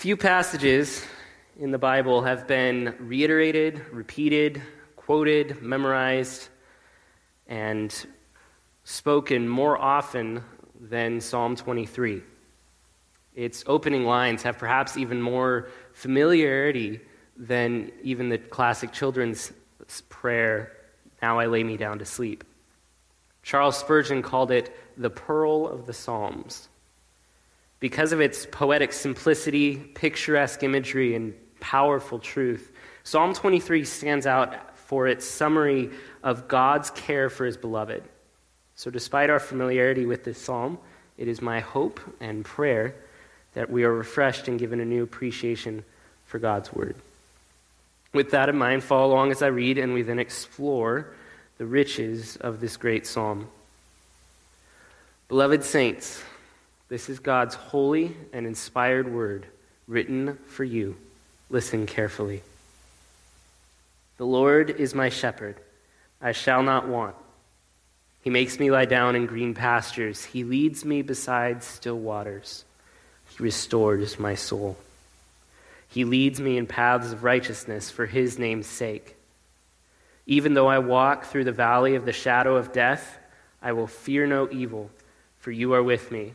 Few passages in the Bible have been reiterated, repeated, quoted, memorized, and spoken more often than Psalm 23. Its opening lines have perhaps even more familiarity than even the classic children's prayer, Now I lay me down to sleep. Charles Spurgeon called it the pearl of the Psalms. Because of its poetic simplicity, picturesque imagery, and powerful truth, Psalm 23 stands out for its summary of God's care for his beloved. So, despite our familiarity with this psalm, it is my hope and prayer that we are refreshed and given a new appreciation for God's word. With that in mind, follow along as I read, and we then explore the riches of this great psalm. Beloved saints, this is God's holy and inspired word written for you. Listen carefully. The Lord is my shepherd, I shall not want. He makes me lie down in green pastures, He leads me beside still waters, He restores my soul. He leads me in paths of righteousness for his name's sake. Even though I walk through the valley of the shadow of death, I will fear no evil, for you are with me.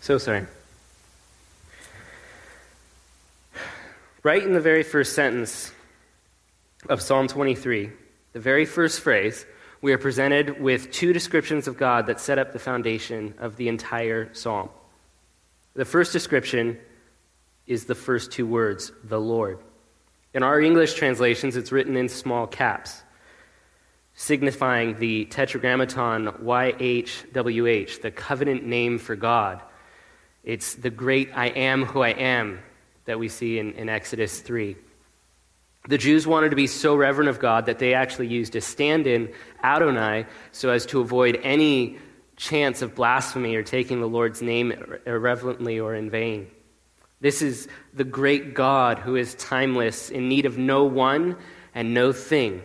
So sorry. Right in the very first sentence of Psalm 23, the very first phrase, we are presented with two descriptions of God that set up the foundation of the entire psalm. The first description is the first two words, the Lord. In our English translations, it's written in small caps, signifying the tetragrammaton YHWH, the covenant name for God. It's the great I am who I am that we see in, in Exodus 3. The Jews wanted to be so reverent of God that they actually used a stand in, Adonai, so as to avoid any chance of blasphemy or taking the Lord's name irreverently or in vain. This is the great God who is timeless, in need of no one and no thing.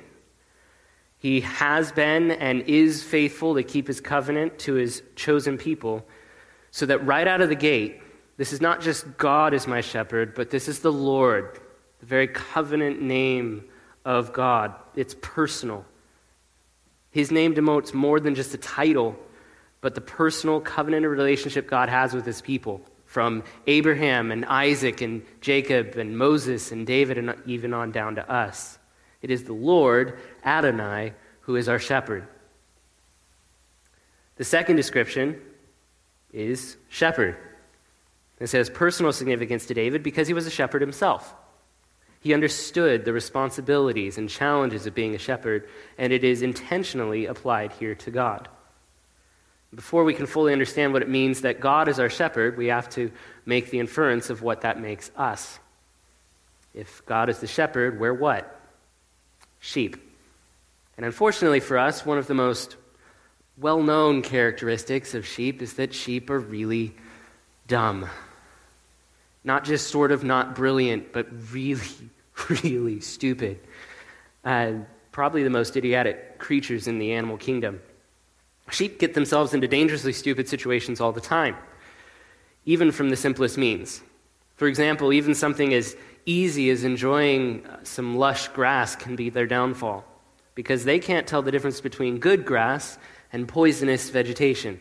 He has been and is faithful to keep his covenant to his chosen people, so that right out of the gate, this is not just God is my shepherd, but this is the Lord, the very covenant name of God. It's personal. His name denotes more than just a title, but the personal covenant relationship God has with his people from Abraham and Isaac and Jacob and Moses and David and even on down to us. It is the Lord, Adonai, who is our shepherd. The second description is shepherd. This has personal significance to David because he was a shepherd himself. He understood the responsibilities and challenges of being a shepherd, and it is intentionally applied here to God. Before we can fully understand what it means that God is our shepherd, we have to make the inference of what that makes us. If God is the shepherd, we're what? Sheep. And unfortunately for us, one of the most well known characteristics of sheep is that sheep are really dumb. Not just sort of not brilliant, but really, really stupid. Uh, probably the most idiotic creatures in the animal kingdom. Sheep get themselves into dangerously stupid situations all the time, even from the simplest means. For example, even something as easy as enjoying uh, some lush grass can be their downfall because they can't tell the difference between good grass and poisonous vegetation.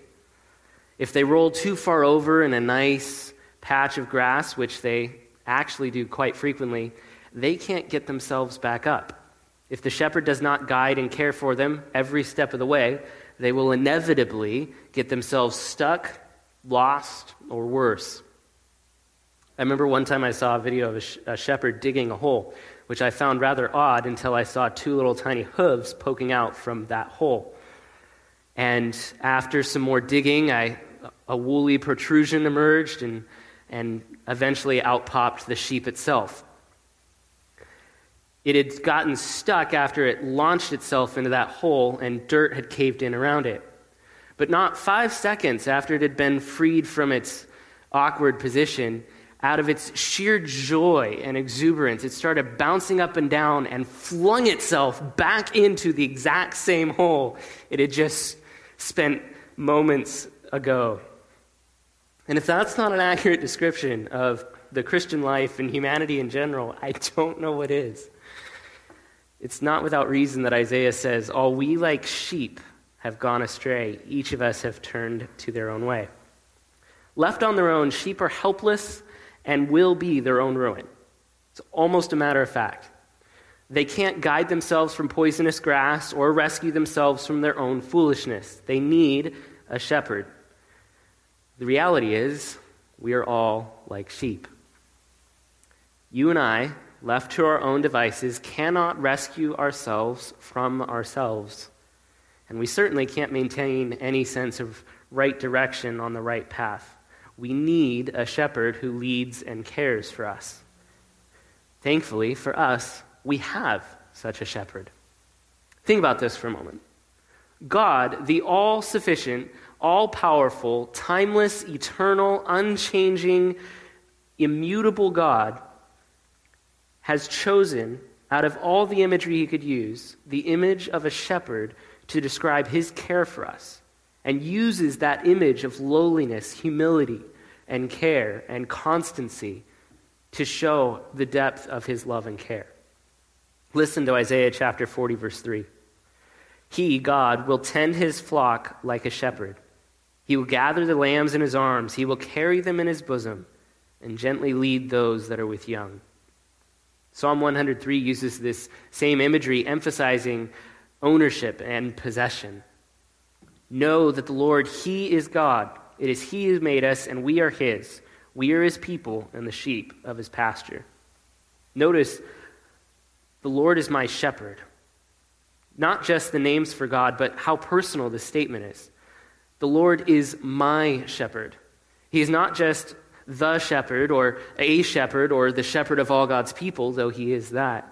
If they roll too far over in a nice patch of grass, which they actually do quite frequently, they can't get themselves back up. If the shepherd does not guide and care for them every step of the way, they will inevitably get themselves stuck, lost, or worse. I remember one time I saw a video of a, sh- a, shepherd digging a hole, which I found rather odd until I saw two little tiny hooves poking out from that hole. And after some more digging, I, a woolly protrusion emerged, and, and eventually out popped the sheep itself. It had gotten stuck after it launched itself into that hole and dirt had caved in around it. But not five seconds after it had been freed from its awkward position, out of its sheer joy and exuberance, it started bouncing up and down and flung itself back into the exact same hole it had just spent moments ago. And if that's not an accurate description of the Christian life and humanity in general, I don't know what is. It's not without reason that Isaiah says, All we like sheep have gone astray, each of us have turned to their own way. Left on their own, sheep are helpless and will be their own ruin. It's almost a matter of fact. They can't guide themselves from poisonous grass or rescue themselves from their own foolishness. They need a shepherd. The reality is, we are all like sheep. You and I, left to our own devices, cannot rescue ourselves from ourselves. And we certainly can't maintain any sense of right direction on the right path. We need a shepherd who leads and cares for us. Thankfully, for us, we have such a shepherd. Think about this for a moment. God, the all sufficient, all powerful, timeless, eternal, unchanging, immutable God, has chosen, out of all the imagery he could use, the image of a shepherd to describe his care for us, and uses that image of lowliness, humility, and care and constancy to show the depth of his love and care. Listen to Isaiah chapter 40, verse 3. He, God, will tend his flock like a shepherd. He will gather the lambs in his arms, he will carry them in his bosom, and gently lead those that are with young. Psalm 103 uses this same imagery, emphasizing ownership and possession. Know that the Lord, He is God. It is He who made us, and we are His. We are His people and the sheep of His pasture. Notice, the Lord is my shepherd. Not just the names for God, but how personal this statement is. The Lord is my shepherd. He is not just the shepherd or a shepherd or the shepherd of all God's people, though he is that.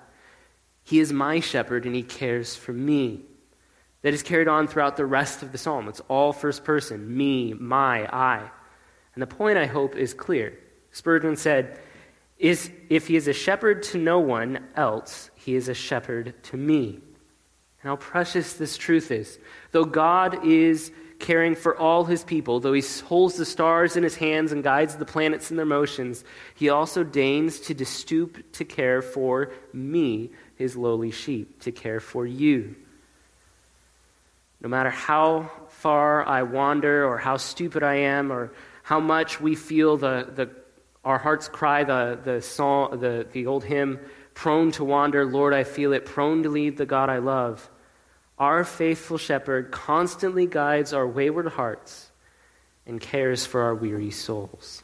He is my shepherd and he cares for me. That is carried on throughout the rest of the psalm. It's all first person me, my, I. And the point, I hope, is clear. Spurgeon said, is if he is a shepherd to no one else, he is a shepherd to me. And how precious this truth is. Though God is caring for all his people, though he holds the stars in his hands and guides the planets in their motions, he also deigns to stoop to care for me, his lowly sheep, to care for you. No matter how far I wander, or how stupid I am, or how much we feel the, the, our hearts cry the, the, song, the, the old hymn, prone to wander, Lord, I feel it, prone to leave the God I love. Our faithful shepherd constantly guides our wayward hearts and cares for our weary souls.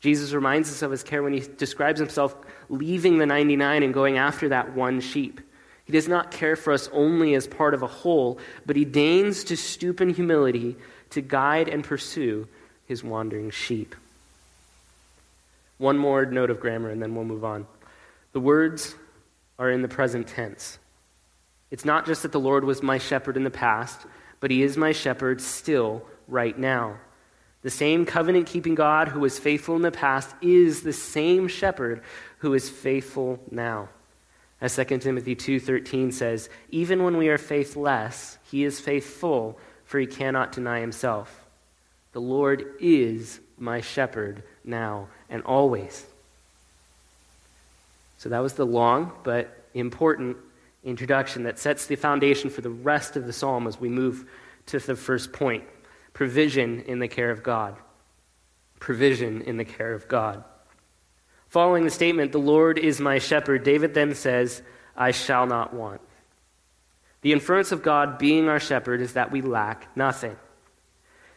Jesus reminds us of his care when he describes himself leaving the 99 and going after that one sheep. He does not care for us only as part of a whole, but he deigns to stoop in humility to guide and pursue his wandering sheep. One more note of grammar, and then we'll move on. The words are in the present tense. It's not just that the Lord was my shepherd in the past, but he is my shepherd still, right now. The same covenant keeping God who was faithful in the past is the same shepherd who is faithful now. As 2 Timothy 2:13 says, even when we are faithless, he is faithful, for he cannot deny himself. The Lord is my shepherd now and always. So that was the long but important introduction that sets the foundation for the rest of the psalm as we move to the first point provision in the care of God. Provision in the care of God. Following the statement, the Lord is my shepherd, David then says, I shall not want. The inference of God being our shepherd is that we lack nothing.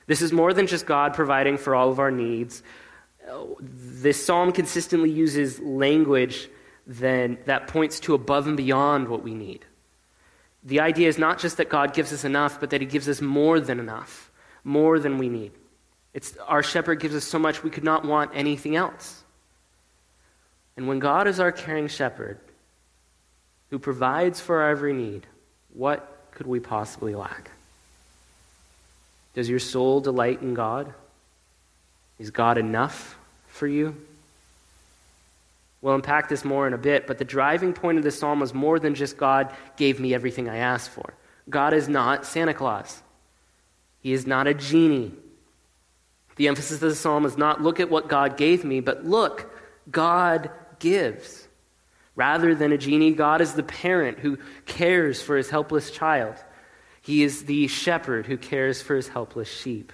This is more than just God providing for all of our needs. This psalm consistently uses language then that points to above and beyond what we need. The idea is not just that God gives us enough, but that He gives us more than enough, more than we need. It's, our shepherd gives us so much we could not want anything else. And when God is our caring shepherd, who provides for our every need, what could we possibly lack? Does your soul delight in God? Is God enough for you? We'll unpack this more in a bit, but the driving point of this psalm was more than just God gave me everything I asked for. God is not Santa Claus, He is not a genie. The emphasis of the psalm is not look at what God gave me, but look, God gives. Rather than a genie, God is the parent who cares for his helpless child. He is the shepherd who cares for his helpless sheep.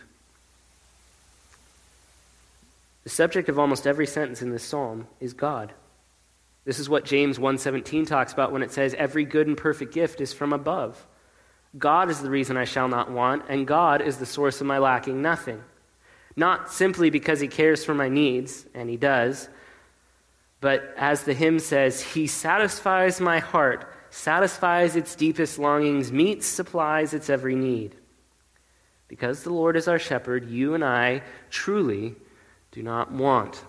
The subject of almost every sentence in this psalm is God. This is what James 1:17 talks about when it says every good and perfect gift is from above. God is the reason I shall not want, and God is the source of my lacking nothing. Not simply because he cares for my needs, and he does, but as the hymn says, he satisfies my heart, satisfies its deepest longings, meets, supplies its every need. Because the Lord is our shepherd, you and I truly do not want.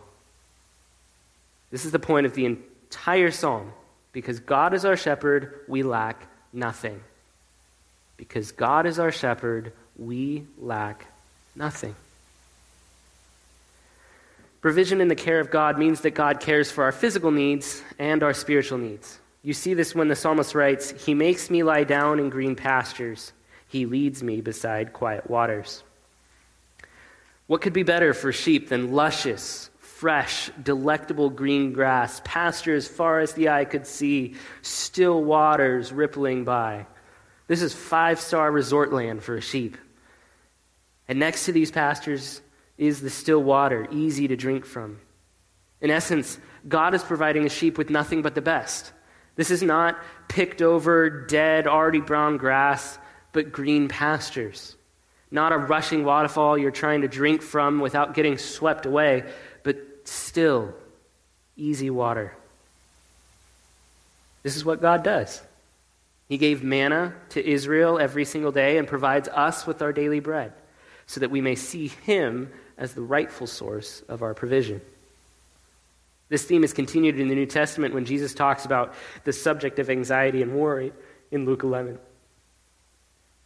This is the point of the entire psalm. Because God is our shepherd, we lack nothing. Because God is our shepherd, we lack nothing. Provision in the care of God means that God cares for our physical needs and our spiritual needs. You see this when the psalmist writes, He makes me lie down in green pastures, He leads me beside quiet waters. What could be better for sheep than luscious, fresh, delectable green grass, pasture as far as the eye could see, still waters rippling by? This is five star resort land for a sheep. And next to these pastures is the still water, easy to drink from. In essence, God is providing a sheep with nothing but the best. This is not picked over, dead, already brown grass, but green pastures not a rushing waterfall you're trying to drink from without getting swept away, but still easy water. This is what God does. He gave manna to Israel every single day and provides us with our daily bread so that we may see Him as the rightful source of our provision. This theme is continued in the New Testament when Jesus talks about the subject of anxiety and worry in Luke 11.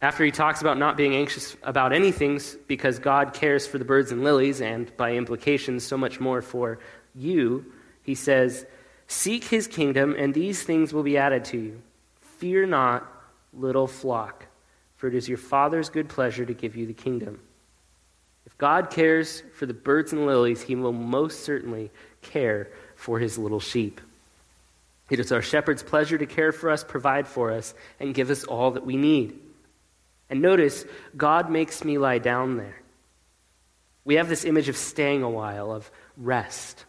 After he talks about not being anxious about anything because God cares for the birds and lilies, and by implication, so much more for you, he says, Seek his kingdom, and these things will be added to you. Fear not, little flock, for it is your Father's good pleasure to give you the kingdom. If God cares for the birds and lilies, he will most certainly care for his little sheep. It is our shepherd's pleasure to care for us, provide for us, and give us all that we need. And notice, God makes me lie down there. We have this image of staying a while, of rest.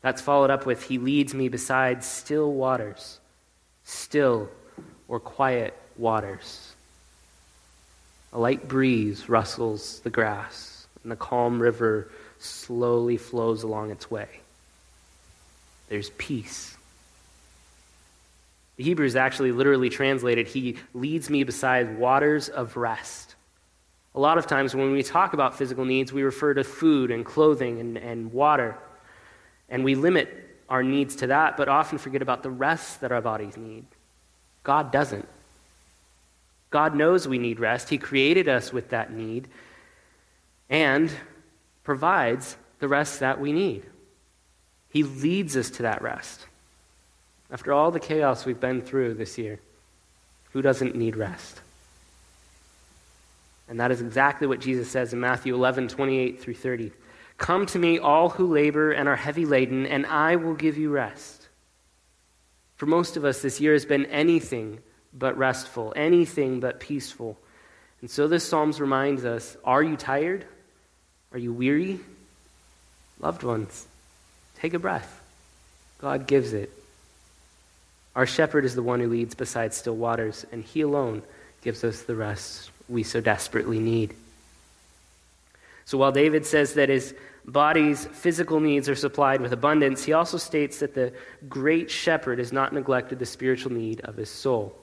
That's followed up with, He leads me beside still waters, still or quiet waters. A light breeze rustles the grass, and the calm river slowly flows along its way. There's peace. The Hebrew is actually literally translated, He leads me beside waters of rest. A lot of times when we talk about physical needs, we refer to food and clothing and, and water. And we limit our needs to that, but often forget about the rest that our bodies need. God doesn't. God knows we need rest. He created us with that need and provides the rest that we need. He leads us to that rest. After all the chaos we've been through this year, who doesn't need rest? And that is exactly what Jesus says in Matthew 11, 28 through 30. Come to me, all who labor and are heavy laden, and I will give you rest. For most of us, this year has been anything but restful, anything but peaceful. And so this Psalms reminds us are you tired? Are you weary? Loved ones, take a breath. God gives it. Our shepherd is the one who leads beside still waters, and he alone gives us the rest we so desperately need. So while David says that his body's physical needs are supplied with abundance, he also states that the great shepherd has not neglected the spiritual need of his soul.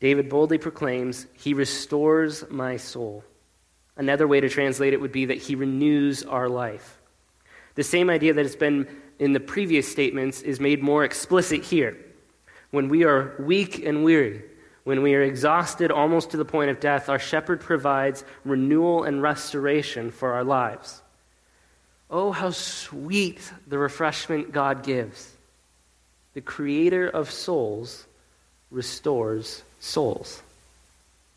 David boldly proclaims, He restores my soul. Another way to translate it would be that he renews our life. The same idea that has been in the previous statements is made more explicit here. When we are weak and weary, when we are exhausted almost to the point of death, our shepherd provides renewal and restoration for our lives. Oh, how sweet the refreshment God gives. The creator of souls restores souls.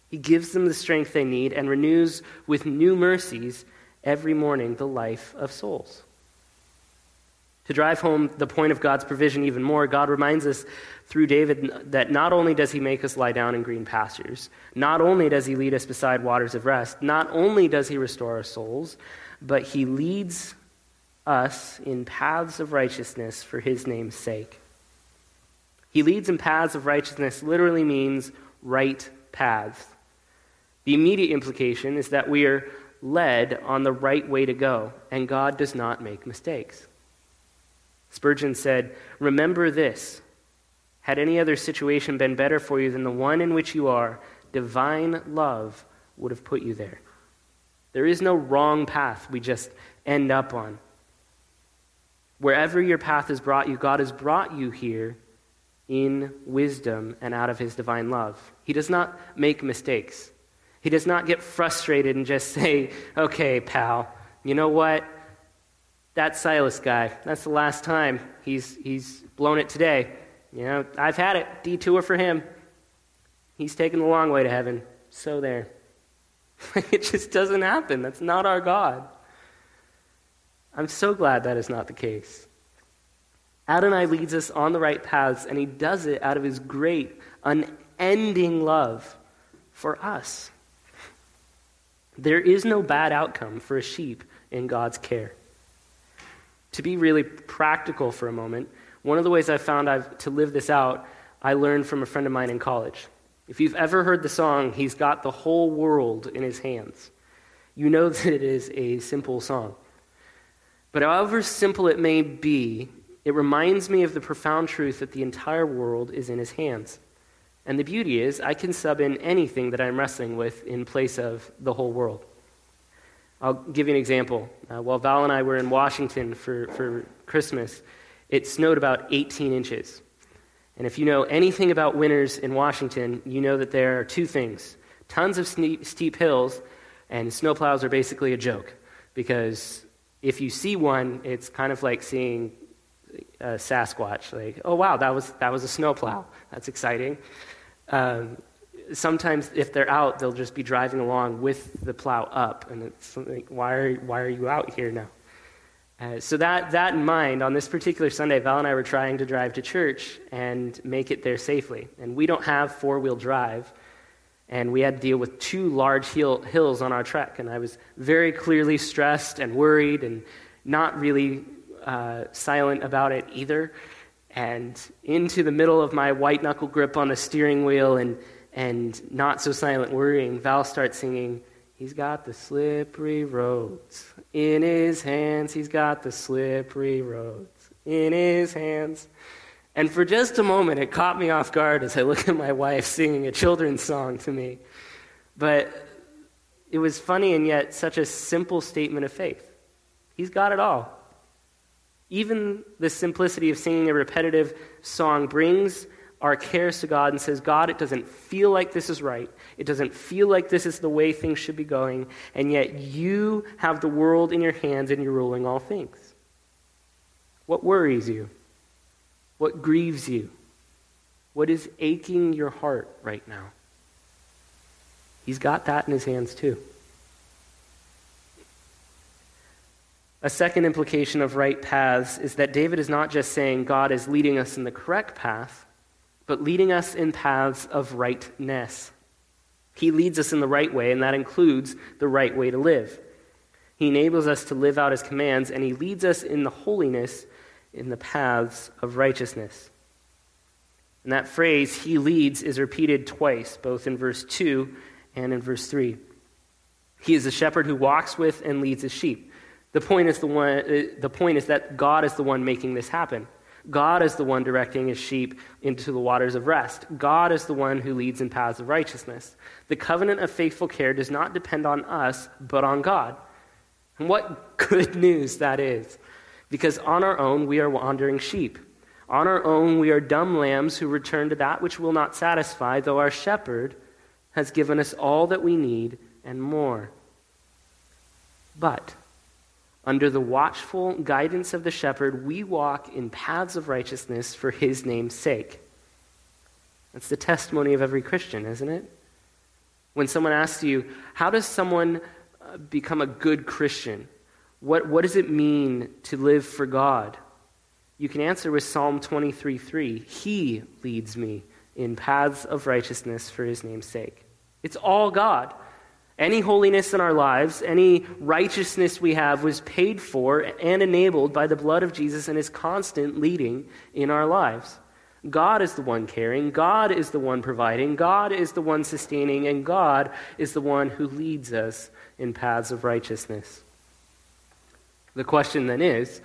He gives them the strength they need and renews with new mercies every morning the life of souls. To drive home the point of God's provision even more, God reminds us through David that not only does he make us lie down in green pastures, not only does he lead us beside waters of rest, not only does he restore our souls, but he leads us in paths of righteousness for his name's sake. He leads in paths of righteousness literally means right paths. The immediate implication is that we are led on the right way to go, and God does not make mistakes. Spurgeon said, Remember this. Had any other situation been better for you than the one in which you are, divine love would have put you there. There is no wrong path we just end up on. Wherever your path has brought you, God has brought you here in wisdom and out of his divine love. He does not make mistakes. He does not get frustrated and just say, okay, pal, you know what? That Silas guy, that's the last time he's, he's blown it today. You know, I've had it. Detour for him. He's taken the long way to heaven. So there. it just doesn't happen. That's not our God. I'm so glad that is not the case. Adonai leads us on the right paths, and he does it out of his great, unending love for us. There is no bad outcome for a sheep in God's care. To be really practical for a moment, one of the ways I've found I've, to live this out, I learned from a friend of mine in college. If you've ever heard the song, He's Got the Whole World in His Hands, you know that it is a simple song. But however simple it may be, it reminds me of the profound truth that the entire world is in his hands. And the beauty is, I can sub in anything that I'm wrestling with in place of the whole world. I'll give you an example. Uh, while Val and I were in Washington for, for Christmas, it snowed about 18 inches. And if you know anything about winters in Washington, you know that there are two things tons of steep, steep hills, and snowplows are basically a joke because if you see one, it's kind of like seeing a Sasquatch. Like, oh wow, that was that was a snowplow. That's exciting. Um, sometimes, if they're out, they'll just be driving along with the plow up, and it's like, why are why are you out here now? Uh, so that that in mind, on this particular Sunday, Val and I were trying to drive to church and make it there safely. And we don't have four wheel drive, and we had to deal with two large hill, hills on our trek. And I was very clearly stressed and worried and not really uh, silent about it either. And into the middle of my white knuckle grip on the steering wheel and, and not so silent worrying, Val starts singing, He's got the slippery roads in his hands. He's got the slippery roads in his hands. And for just a moment, it caught me off guard as I look at my wife singing a children's song to me. But it was funny and yet such a simple statement of faith. He's got it all. Even the simplicity of singing a repetitive song brings our cares to God and says, God, it doesn't feel like this is right. It doesn't feel like this is the way things should be going. And yet you have the world in your hands and you're ruling all things. What worries you? What grieves you? What is aching your heart right now? He's got that in his hands too. A second implication of right paths is that David is not just saying God is leading us in the correct path, but leading us in paths of rightness. He leads us in the right way, and that includes the right way to live. He enables us to live out his commands, and he leads us in the holiness in the paths of righteousness. And that phrase, he leads, is repeated twice, both in verse 2 and in verse 3. He is a shepherd who walks with and leads his sheep. The point is, the, one, uh, the point is that God is the one making this happen. God is the one directing his sheep into the waters of rest. God is the one who leads in paths of righteousness. The covenant of faithful care does not depend on us, but on God. And what good news that is. Because on our own, we are wandering sheep. On our own, we are dumb lambs who return to that which will not satisfy, though our shepherd has given us all that we need and more. But under the watchful guidance of the shepherd, we walk in paths of righteousness for his name's sake. That's the testimony of every Christian, isn't it? When someone asks you, How does someone uh, become a good Christian? What, what does it mean to live for God? You can answer with Psalm 23 3. He leads me in paths of righteousness for his name's sake. It's all God. Any holiness in our lives, any righteousness we have, was paid for and enabled by the blood of Jesus and his constant leading in our lives. God is the one caring, God is the one providing, God is the one sustaining, and God is the one who leads us in paths of righteousness. The question then is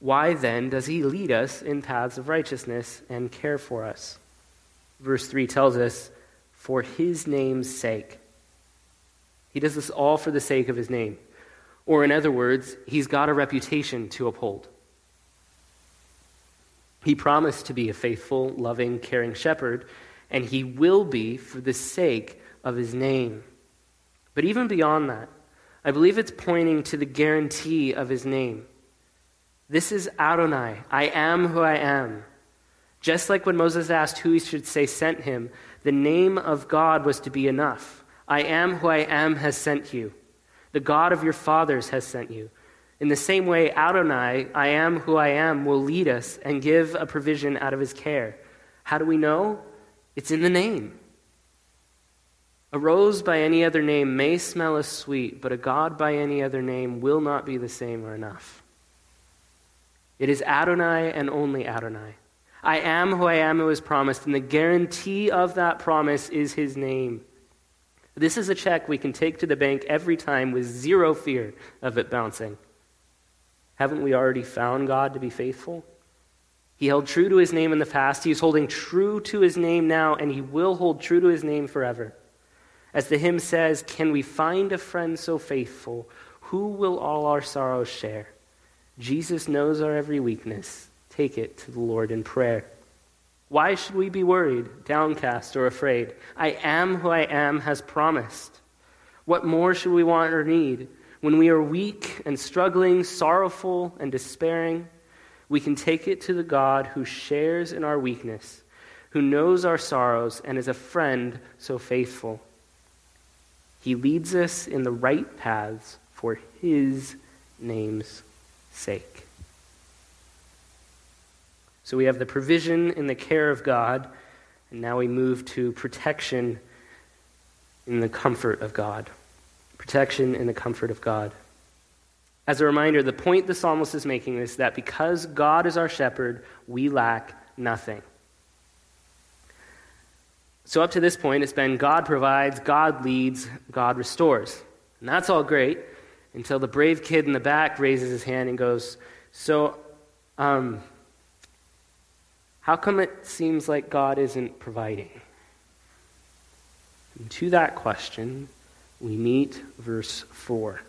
why then does he lead us in paths of righteousness and care for us? Verse 3 tells us, for his name's sake. He does this all for the sake of his name. Or, in other words, he's got a reputation to uphold. He promised to be a faithful, loving, caring shepherd, and he will be for the sake of his name. But even beyond that, I believe it's pointing to the guarantee of his name. This is Adonai. I am who I am. Just like when Moses asked who he should say sent him, the name of God was to be enough. I am who I am has sent you. The God of your fathers has sent you. In the same way, Adonai, I am who I am, will lead us and give a provision out of his care. How do we know? It's in the name. A rose by any other name may smell as sweet, but a God by any other name will not be the same or enough. It is Adonai and only Adonai. I am who I am who was promised, and the guarantee of that promise is his name. This is a check we can take to the bank every time with zero fear of it bouncing. Haven't we already found God to be faithful? He held true to his name in the past. He is holding true to his name now, and he will hold true to his name forever. As the hymn says, Can we find a friend so faithful? Who will all our sorrows share? Jesus knows our every weakness. Take it to the Lord in prayer. Why should we be worried, downcast, or afraid? I am who I am has promised. What more should we want or need? When we are weak and struggling, sorrowful and despairing, we can take it to the God who shares in our weakness, who knows our sorrows, and is a friend so faithful. He leads us in the right paths for his name's sake. So we have the provision in the care of God, and now we move to protection in the comfort of God. Protection in the comfort of God. As a reminder, the point the psalmist is making is that because God is our shepherd, we lack nothing. So, up to this point, it's been God provides, God leads, God restores. And that's all great until the brave kid in the back raises his hand and goes, So, um, how come it seems like God isn't providing? And to that question, we meet verse 4.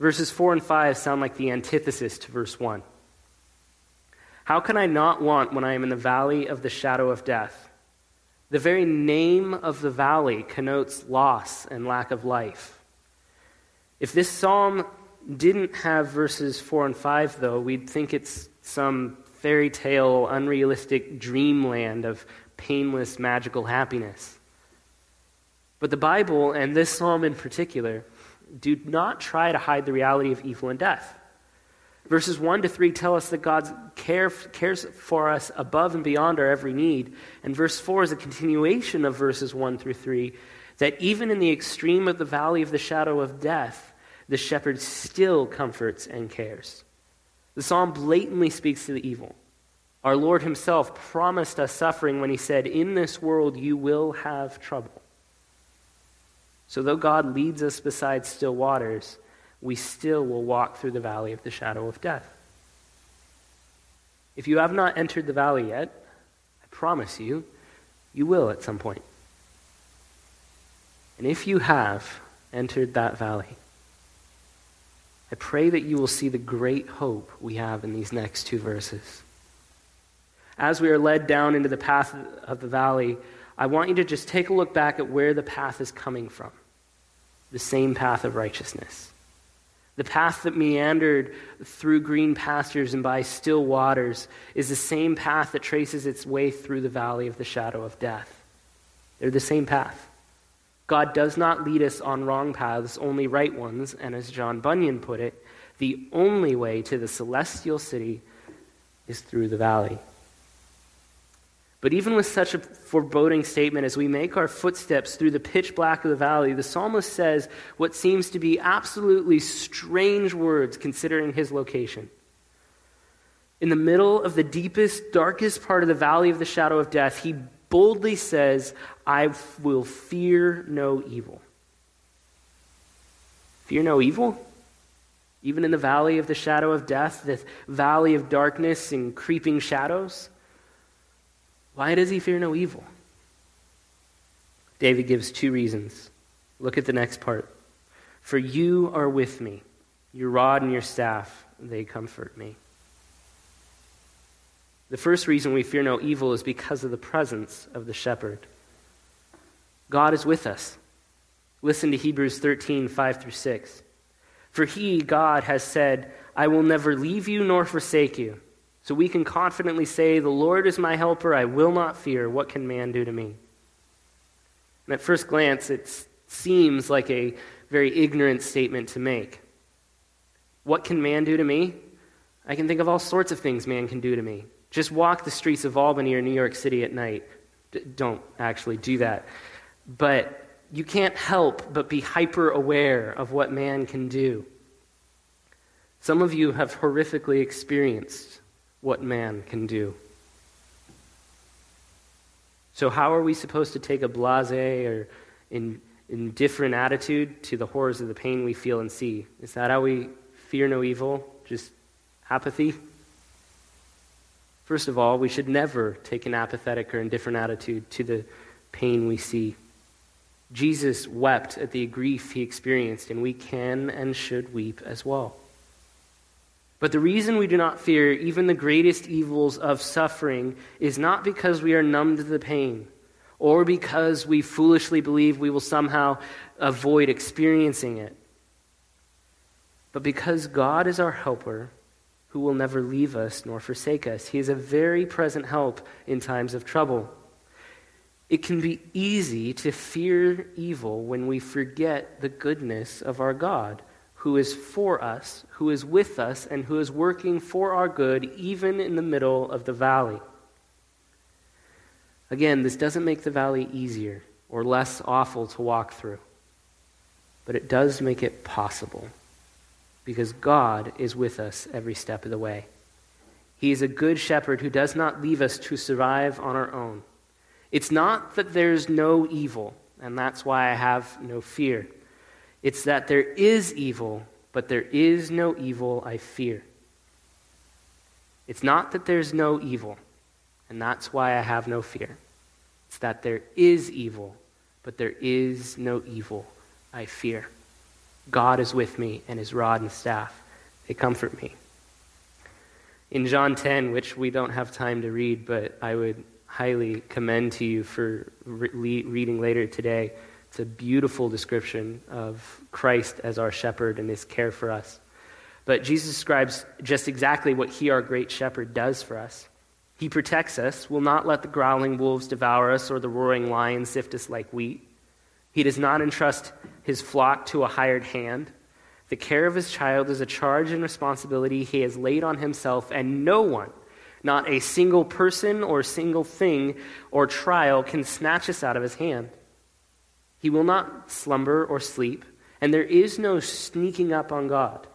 Verses 4 and 5 sound like the antithesis to verse 1. How can I not want when I am in the valley of the shadow of death? The very name of the valley connotes loss and lack of life. If this psalm didn't have verses 4 and 5, though, we'd think it's some fairy tale, unrealistic dreamland of painless, magical happiness. But the Bible, and this psalm in particular, do not try to hide the reality of evil and death. Verses 1 to 3 tell us that God care, cares for us above and beyond our every need. And verse 4 is a continuation of verses 1 through 3 that even in the extreme of the valley of the shadow of death, the shepherd still comforts and cares. The psalm blatantly speaks to the evil. Our Lord Himself promised us suffering when He said, In this world you will have trouble. So, though God leads us beside still waters, we still will walk through the valley of the shadow of death. If you have not entered the valley yet, I promise you, you will at some point. And if you have entered that valley, I pray that you will see the great hope we have in these next two verses. As we are led down into the path of the valley, I want you to just take a look back at where the path is coming from the same path of righteousness. The path that meandered through green pastures and by still waters is the same path that traces its way through the valley of the shadow of death. They're the same path. God does not lead us on wrong paths, only right ones. And as John Bunyan put it, the only way to the celestial city is through the valley. But even with such a foreboding statement, as we make our footsteps through the pitch black of the valley, the psalmist says what seems to be absolutely strange words considering his location. In the middle of the deepest, darkest part of the valley of the shadow of death, he boldly says, I will fear no evil. Fear no evil? Even in the valley of the shadow of death, the valley of darkness and creeping shadows? Why does he fear no evil? David gives two reasons. Look at the next part. For you are with me, your rod and your staff, they comfort me. The first reason we fear no evil is because of the presence of the shepherd. God is with us. Listen to Hebrews 13, 5 through 6. For he, God, has said, I will never leave you nor forsake you. So we can confidently say, The Lord is my helper, I will not fear. What can man do to me? And at first glance, it seems like a very ignorant statement to make. What can man do to me? I can think of all sorts of things man can do to me. Just walk the streets of Albany or New York City at night. D- don't actually do that. But you can't help but be hyper aware of what man can do. Some of you have horrifically experienced what man can do. So, how are we supposed to take a blase or in, indifferent attitude to the horrors of the pain we feel and see? Is that how we fear no evil? Just apathy? First of all, we should never take an apathetic or indifferent attitude to the pain we see. Jesus wept at the grief he experienced, and we can and should weep as well. But the reason we do not fear even the greatest evils of suffering is not because we are numb to the pain or because we foolishly believe we will somehow avoid experiencing it, but because God is our helper who will never leave us nor forsake us. He is a very present help in times of trouble. It can be easy to fear evil when we forget the goodness of our God, who is for us, who is with us, and who is working for our good even in the middle of the valley. Again, this doesn't make the valley easier or less awful to walk through, but it does make it possible because God is with us every step of the way. He is a good shepherd who does not leave us to survive on our own. It's not that there's no evil, and that's why I have no fear. It's that there is evil, but there is no evil I fear. It's not that there's no evil, and that's why I have no fear. It's that there is evil, but there is no evil I fear. God is with me, and his rod and staff, they comfort me. In John 10, which we don't have time to read, but I would highly commend to you for re- reading later today, it's a beautiful description of Christ as our shepherd and his care for us. But Jesus describes just exactly what he, our great shepherd, does for us. He protects us, will not let the growling wolves devour us or the roaring lion sift us like wheat. He does not entrust his flock to a hired hand. The care of his child is a charge and responsibility he has laid on himself, and no one, not a single person or single thing or trial, can snatch us out of his hand. He will not slumber or sleep, and there is no sneaking up on God.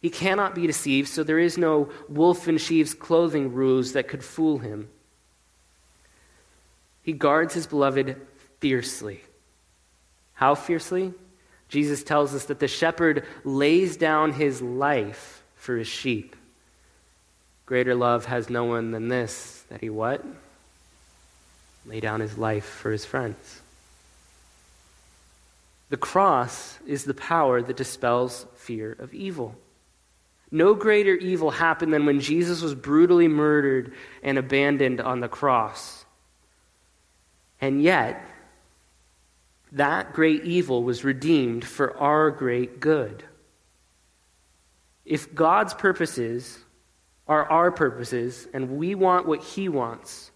He cannot be deceived, so there is no wolf in sheep's clothing ruse that could fool him. He guards his beloved fiercely. How fiercely? Jesus tells us that the shepherd lays down his life for his sheep. Greater love has no one than this, that he what? Lay down his life for his friends. The cross is the power that dispels fear of evil. No greater evil happened than when Jesus was brutally murdered and abandoned on the cross. And yet, that great evil was redeemed for our great good. If God's purposes are our purposes and we want what He wants,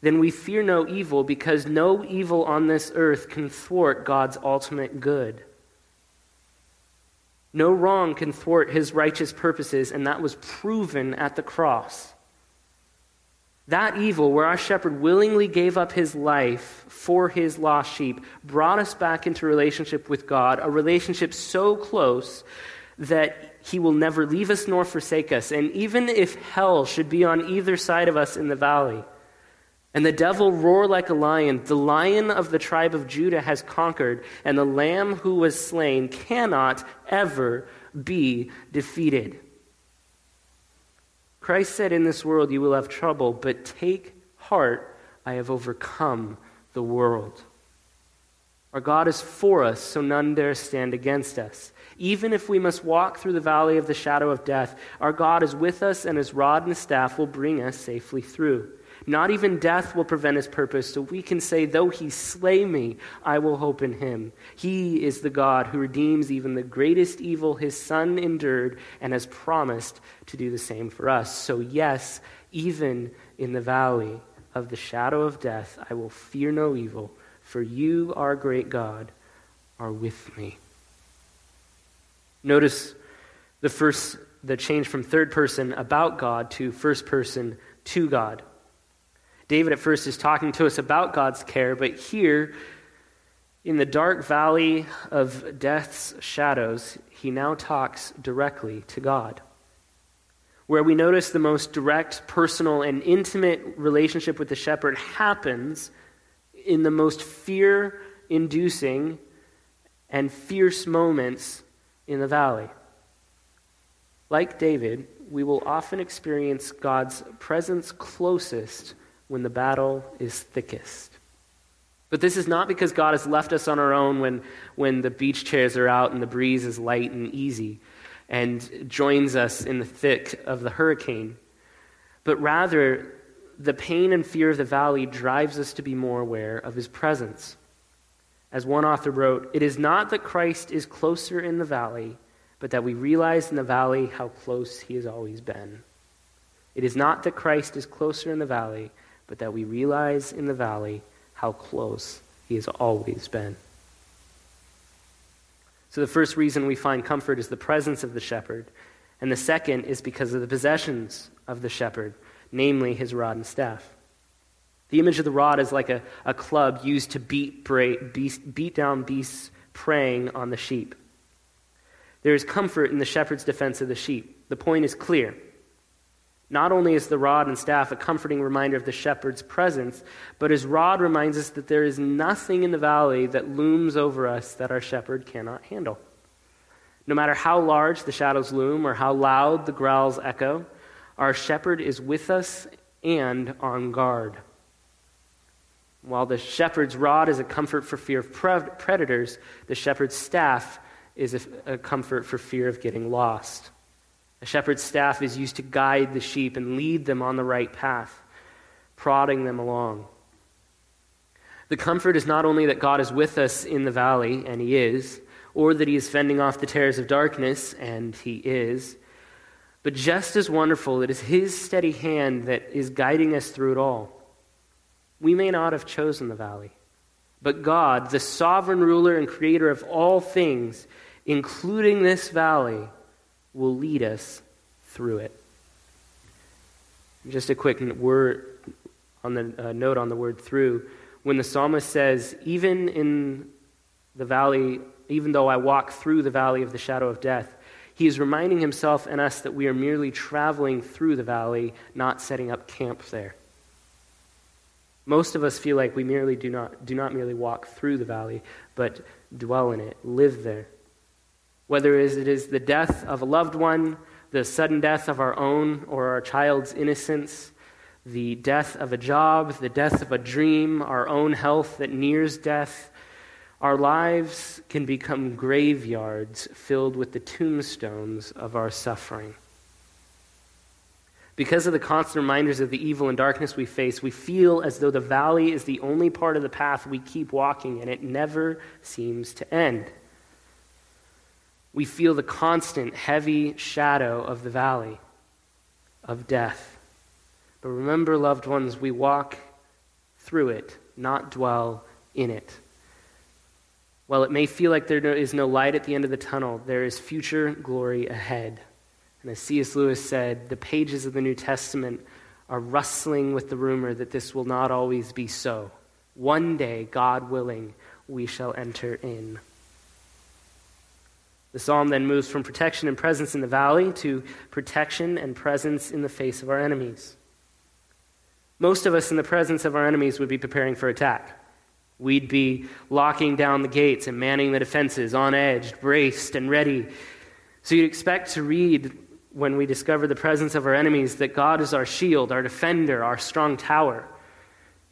then we fear no evil because no evil on this earth can thwart God's ultimate good. No wrong can thwart his righteous purposes, and that was proven at the cross. That evil, where our shepherd willingly gave up his life for his lost sheep, brought us back into relationship with God, a relationship so close that he will never leave us nor forsake us. And even if hell should be on either side of us in the valley, and the devil roar like a lion. The lion of the tribe of Judah has conquered, and the lamb who was slain cannot ever be defeated. Christ said, In this world you will have trouble, but take heart, I have overcome the world. Our God is for us, so none dare stand against us. Even if we must walk through the valley of the shadow of death, our God is with us, and his rod and staff will bring us safely through. Not even death will prevent his purpose, so we can say, Though he slay me, I will hope in him. He is the God who redeems even the greatest evil his son endured and has promised to do the same for us. So, yes, even in the valley of the shadow of death, I will fear no evil, for you, our great God, are with me. Notice the first the change from third person about God to first person to God. David at first is talking to us about God's care, but here, in the dark valley of death's shadows, he now talks directly to God. Where we notice the most direct, personal, and intimate relationship with the shepherd happens in the most fear inducing and fierce moments in the valley. Like David, we will often experience God's presence closest when the battle is thickest. But this is not because God has left us on our own when, when the beach chairs are out and the breeze is light and easy and joins us in the thick of the hurricane. But rather, the pain and fear of the valley drives us to be more aware of his presence. As one author wrote, it is not that Christ is closer in the valley, but that we realize in the valley how close he has always been. It is not that Christ is closer in the valley, but that we realize in the valley how close he has always been. So, the first reason we find comfort is the presence of the shepherd, and the second is because of the possessions of the shepherd, namely his rod and staff. The image of the rod is like a, a club used to beat, beast, beat down beasts preying on the sheep. There is comfort in the shepherd's defense of the sheep. The point is clear. Not only is the rod and staff a comforting reminder of the shepherd's presence, but his rod reminds us that there is nothing in the valley that looms over us that our shepherd cannot handle. No matter how large the shadows loom or how loud the growls echo, our shepherd is with us and on guard. While the shepherd's rod is a comfort for fear of predators, the shepherd's staff is a, comfort for fear of getting lost. A shepherd's staff is used to guide the sheep and lead them on the right path, prodding them along. The comfort is not only that God is with us in the valley, and He is, or that He is fending off the terrors of darkness, and He is, but just as wonderful, it is His steady hand that is guiding us through it all. We may not have chosen the valley, but God, the sovereign ruler and creator of all things, including this valley, will lead us through it. Just a quick word on the uh, note on the word through. When the psalmist says, "Even in the valley, even though I walk through the valley of the shadow of death," he is reminding himself and us that we are merely traveling through the valley, not setting up camp there. Most of us feel like we merely do not, do not merely walk through the valley, but dwell in it, live there. Whether it is the death of a loved one, the sudden death of our own or our child's innocence, the death of a job, the death of a dream, our own health that nears death, our lives can become graveyards filled with the tombstones of our suffering. Because of the constant reminders of the evil and darkness we face, we feel as though the valley is the only part of the path we keep walking and it never seems to end. We feel the constant, heavy shadow of the valley of death. But remember, loved ones, we walk through it, not dwell in it. While it may feel like there is no light at the end of the tunnel, there is future glory ahead. And as C.S. Lewis said, the pages of the New Testament are rustling with the rumor that this will not always be so. One day, God willing, we shall enter in. The psalm then moves from protection and presence in the valley to protection and presence in the face of our enemies. Most of us in the presence of our enemies would be preparing for attack. We'd be locking down the gates and manning the defenses, on edge, braced, and ready. So you'd expect to read when we discover the presence of our enemies that God is our shield, our defender, our strong tower.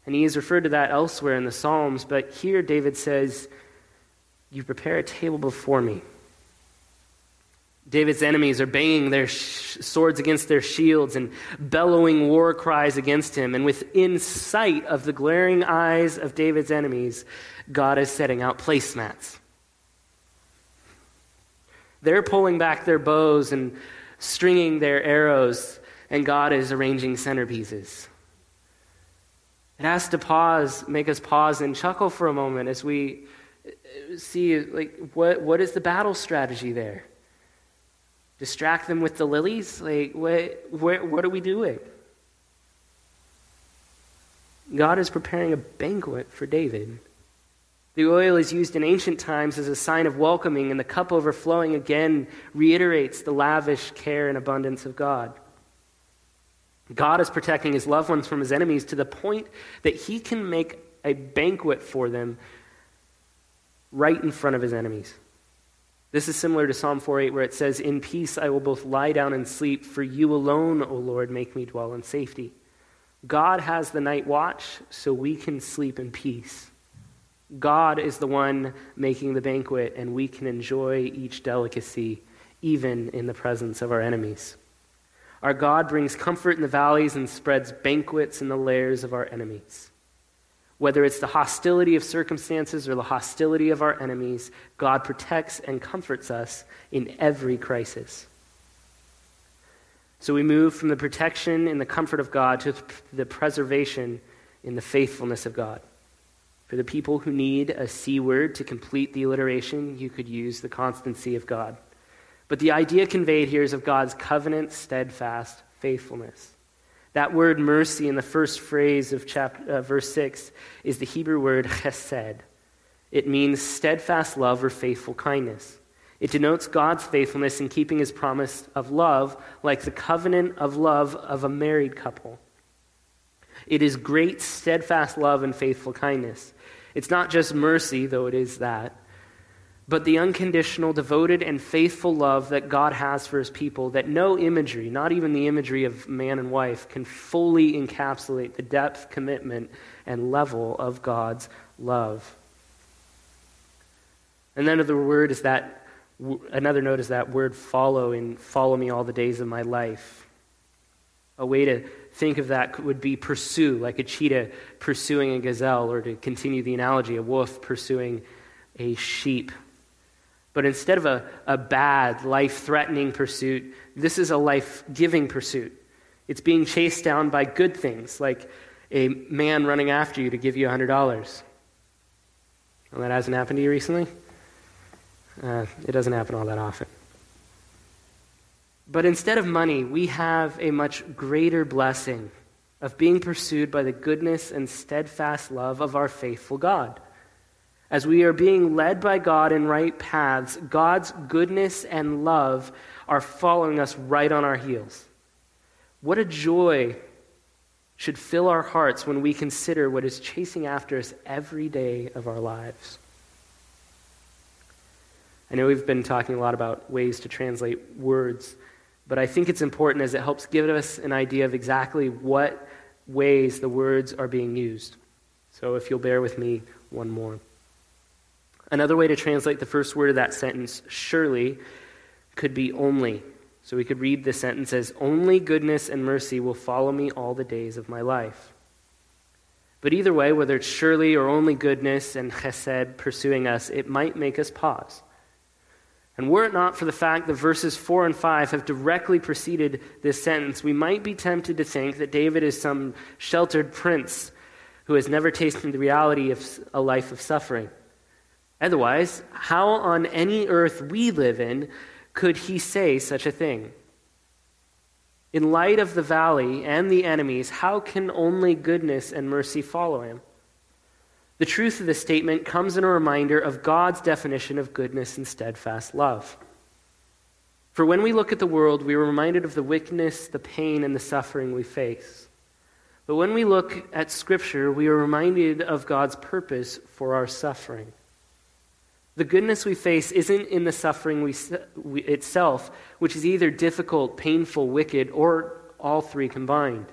And he is referred to that elsewhere in the Psalms, but here David says, You prepare a table before me. David's enemies are banging their sh- swords against their shields and bellowing war cries against him. And within sight of the glaring eyes of David's enemies, God is setting out placemats. They're pulling back their bows and stringing their arrows, and God is arranging centerpieces. It has to pause, make us pause and chuckle for a moment as we see like what, what is the battle strategy there? Distract them with the lilies? Like what, what, what are we doing? God is preparing a banquet for David. The oil is used in ancient times as a sign of welcoming, and the cup overflowing again reiterates the lavish care and abundance of God. God is protecting his loved ones from his enemies to the point that he can make a banquet for them right in front of his enemies. This is similar to Psalm 4:8 where it says, "In peace I will both lie down and sleep, for you alone, O Lord, make me dwell in safety." God has the night watch so we can sleep in peace. God is the one making the banquet, and we can enjoy each delicacy even in the presence of our enemies. Our God brings comfort in the valleys and spreads banquets in the lairs of our enemies. Whether it's the hostility of circumstances or the hostility of our enemies, God protects and comforts us in every crisis. So we move from the protection and the comfort of God to the preservation in the faithfulness of God. For the people who need a C word to complete the alliteration, you could use the constancy of God. But the idea conveyed here is of God's covenant, steadfast faithfulness. That word mercy in the first phrase of chapter, uh, verse 6 is the Hebrew word chesed. It means steadfast love or faithful kindness. It denotes God's faithfulness in keeping his promise of love, like the covenant of love of a married couple. It is great, steadfast love and faithful kindness. It's not just mercy, though it is that, but the unconditional, devoted, and faithful love that God has for his people that no imagery, not even the imagery of man and wife, can fully encapsulate the depth, commitment, and level of God's love. And then the word is that another note is that word follow in follow me all the days of my life. A way to think of that would be pursue, like a cheetah pursuing a gazelle, or to continue the analogy, a wolf pursuing a sheep. But instead of a, a bad, life threatening pursuit, this is a life giving pursuit. It's being chased down by good things, like a man running after you to give you $100. Well, that hasn't happened to you recently? Uh, it doesn't happen all that often. But instead of money, we have a much greater blessing of being pursued by the goodness and steadfast love of our faithful God. As we are being led by God in right paths, God's goodness and love are following us right on our heels. What a joy should fill our hearts when we consider what is chasing after us every day of our lives. I know we've been talking a lot about ways to translate words But I think it's important as it helps give us an idea of exactly what ways the words are being used. So if you'll bear with me one more. Another way to translate the first word of that sentence, surely, could be only. So we could read this sentence as Only goodness and mercy will follow me all the days of my life. But either way, whether it's surely or only goodness and chesed pursuing us, it might make us pause. And were it not for the fact that verses 4 and 5 have directly preceded this sentence, we might be tempted to think that David is some sheltered prince who has never tasted the reality of a life of suffering. Otherwise, how on any earth we live in could he say such a thing? In light of the valley and the enemies, how can only goodness and mercy follow him? The truth of this statement comes in a reminder of God's definition of goodness and steadfast love. For when we look at the world, we are reminded of the wickedness, the pain, and the suffering we face. But when we look at Scripture, we are reminded of God's purpose for our suffering. The goodness we face isn't in the suffering we, we, itself, which is either difficult, painful, wicked, or all three combined.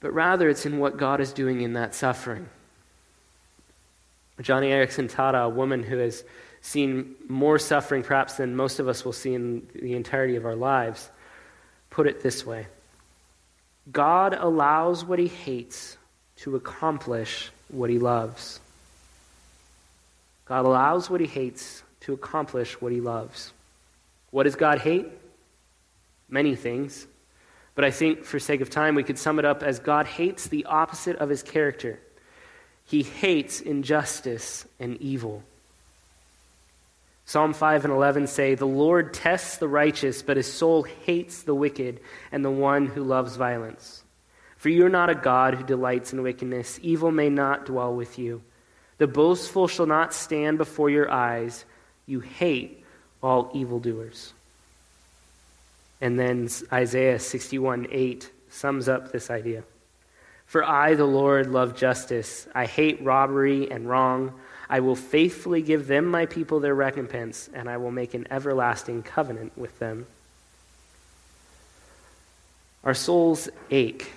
But rather, it's in what God is doing in that suffering. Joni Eareckson Tada, a woman who has seen more suffering perhaps than most of us will see in the entirety of our lives, put it this way God allows what he hates to accomplish what he loves. God allows what he hates to accomplish what he loves. What does God hate? Many things. But I think, for sake of time, we could sum it up as God hates the opposite of his character. He hates injustice and evil. Psalm 5 and 11 say, The Lord tests the righteous, but his soul hates the wicked and the one who loves violence. For you are not a God who delights in wickedness. Evil may not dwell with you. The boastful shall not stand before your eyes. You hate all evildoers. And then Isaiah 61 8 sums up this idea. For I, the Lord, love justice. I hate robbery and wrong. I will faithfully give them, my people, their recompense, and I will make an everlasting covenant with them. Our souls ache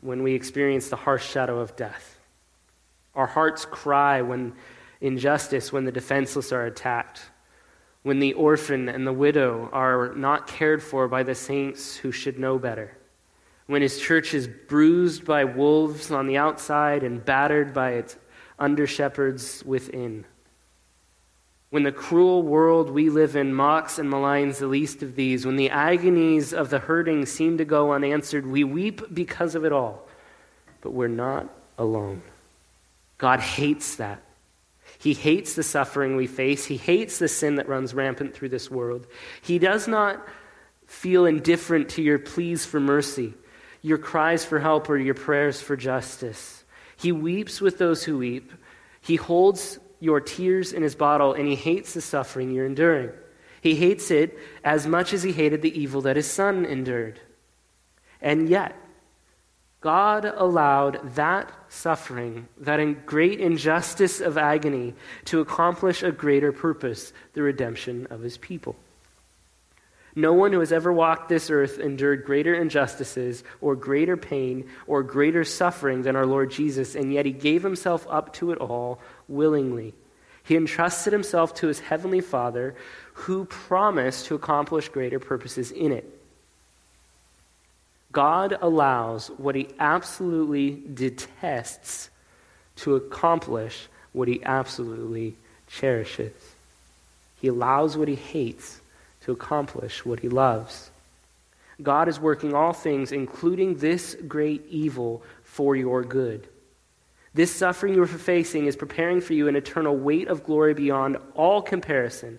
when we experience the harsh shadow of death. Our hearts cry when injustice, when the defenseless are attacked, when the orphan and the widow are not cared for by the saints who should know better, when his church is bruised by wolves on the outside and battered by its under shepherds within. When the cruel world we live in mocks and maligns the least of these, when the agonies of the hurting seem to go unanswered, we weep because of it all. But we're not alone. God hates that. He hates the suffering we face. He hates the sin that runs rampant through this world. He does not feel indifferent to your pleas for mercy, your cries for help, or your prayers for justice. He weeps with those who weep. He holds your tears in his bottle, and he hates the suffering you're enduring. He hates it as much as he hated the evil that his son endured. And yet, God allowed that suffering, that great injustice of agony, to accomplish a greater purpose, the redemption of his people. No one who has ever walked this earth endured greater injustices or greater pain or greater suffering than our Lord Jesus, and yet he gave himself up to it all willingly. He entrusted himself to his heavenly Father, who promised to accomplish greater purposes in it. God allows what he absolutely detests to accomplish what he absolutely cherishes. He allows what he hates to accomplish what he loves. God is working all things, including this great evil, for your good. This suffering you are facing is preparing for you an eternal weight of glory beyond all comparison.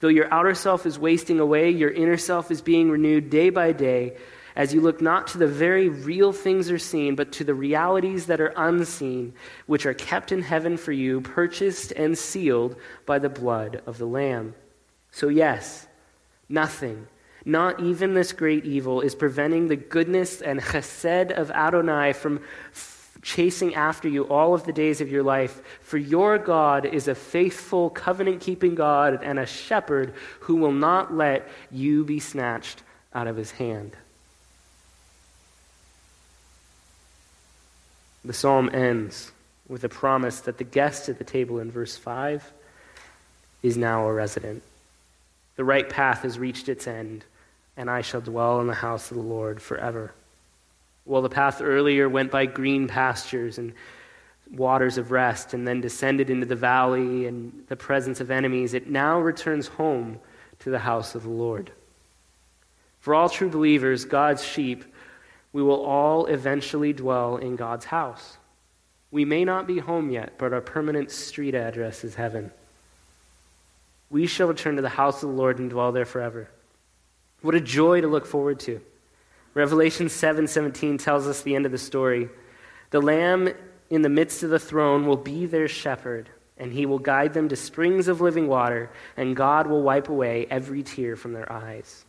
Though your outer self is wasting away, your inner self is being renewed day by day as you look not to the very real things are seen, but to the realities that are unseen, which are kept in heaven for you, purchased and sealed by the blood of the Lamb. So, yes, nothing, not even this great evil, is preventing the goodness and chesed of Adonai from chasing after you all of the days of your life. For your God is a faithful, covenant keeping God and a shepherd who will not let you be snatched out of his hand. The psalm ends with a promise that the guest at the table in verse 5 is now a resident. The right path has reached its end, and I shall dwell in the house of the Lord forever. While the path earlier went by green pastures and waters of rest and then descended into the valley and the presence of enemies, it now returns home to the house of the Lord. For all true believers, God's sheep, we will all eventually dwell in God's house. We may not be home yet, but our permanent street address is heaven. We shall return to the house of the Lord and dwell there forever. What a joy to look forward to. Revelation 7:17 tells us the end of the story. The lamb in the midst of the throne will be their shepherd, and he will guide them to springs of living water, and God will wipe away every tear from their eyes.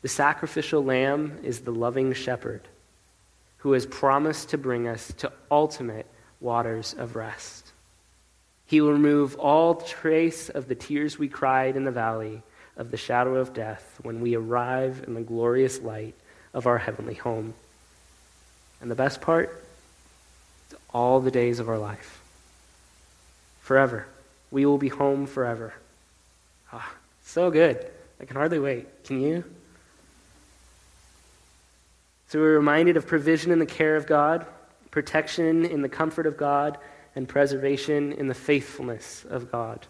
The sacrificial lamb is the loving shepherd who has promised to bring us to ultimate waters of rest. He will remove all trace of the tears we cried in the valley of the shadow of death when we arrive in the glorious light of our heavenly home. And the best part? All the days of our life. Forever. We will be home forever. Ah, so good. I can hardly wait. Can you? So we're reminded of provision in the care of God, protection in the comfort of God, and preservation in the faithfulness of God.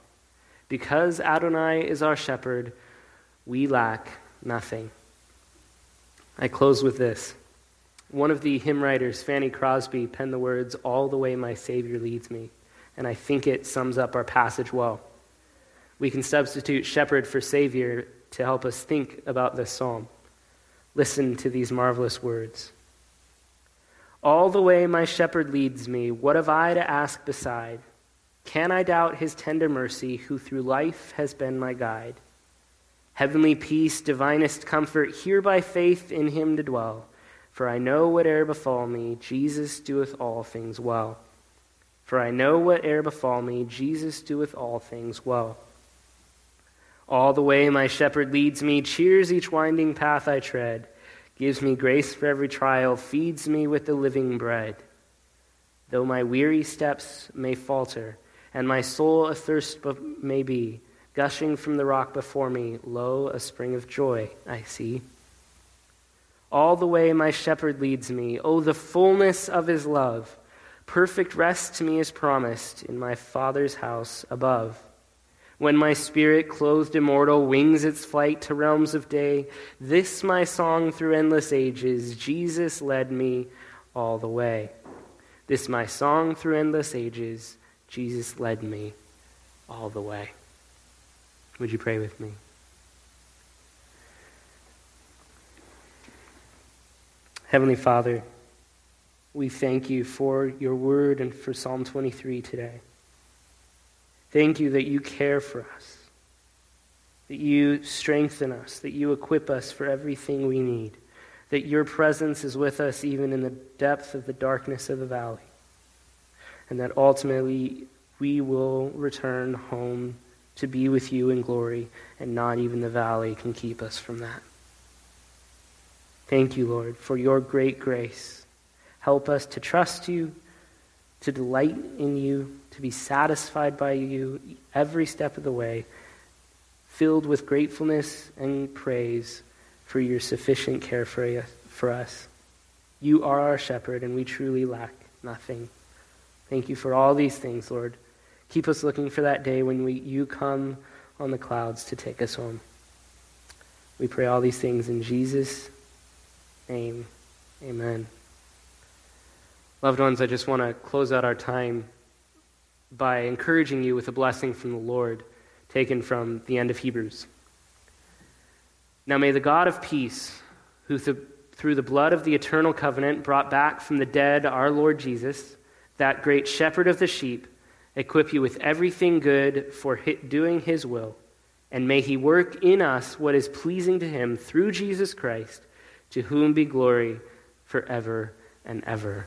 Because Adonai is our shepherd, we lack nothing. I close with this. One of the hymn writers, Fanny Crosby, penned the words, All the way my Savior leads me. And I think it sums up our passage well. We can substitute shepherd for Savior to help us think about this psalm. Listen to these marvelous words. All the way my shepherd leads me, what have I to ask beside? Can I doubt his tender mercy, who through life has been my guide? Heavenly peace, divinest comfort, here by faith in him to dwell. For I know whate'er befall me, Jesus doeth all things well. For I know whate'er befall me, Jesus doeth all things well. All the way my shepherd leads me, cheers each winding path I tread, gives me grace for every trial, feeds me with the living bread. Though my weary steps may falter, and my soul athirst may be, Gushing from the rock before me, lo, a spring of joy I see. All the way my shepherd leads me, oh, the fullness of his love. Perfect rest to me is promised in my Father's house above. When my spirit, clothed immortal, wings its flight to realms of day, this my song through endless ages, Jesus led me all the way. This my song through endless ages, Jesus led me all the way. Would you pray with me? Heavenly Father, we thank you for your word and for Psalm 23 today. Thank you that you care for us, that you strengthen us, that you equip us for everything we need, that your presence is with us even in the depth of the darkness of the valley, and that ultimately we will return home to be with you in glory, and not even the valley can keep us from that. Thank you, Lord, for your great grace. Help us to trust you, to delight in you, to be satisfied by you every step of the way, filled with gratefulness and praise for your sufficient care for, for us. You are our shepherd, and we truly lack nothing. Thank you for all these things, Lord. Keep us looking for that day when we, you come on the clouds to take us home. We pray all these things in Jesus' name. Amen. Loved ones, I just want to close out our time by encouraging you with a blessing from the Lord taken from the end of Hebrews. Now may the God of peace, who th- through the blood of the eternal covenant brought back from the dead our Lord Jesus, that great shepherd of the sheep, equip you with everything good for doing his will, and may he work in us what is pleasing to him through Jesus Christ, to whom be glory forever and ever.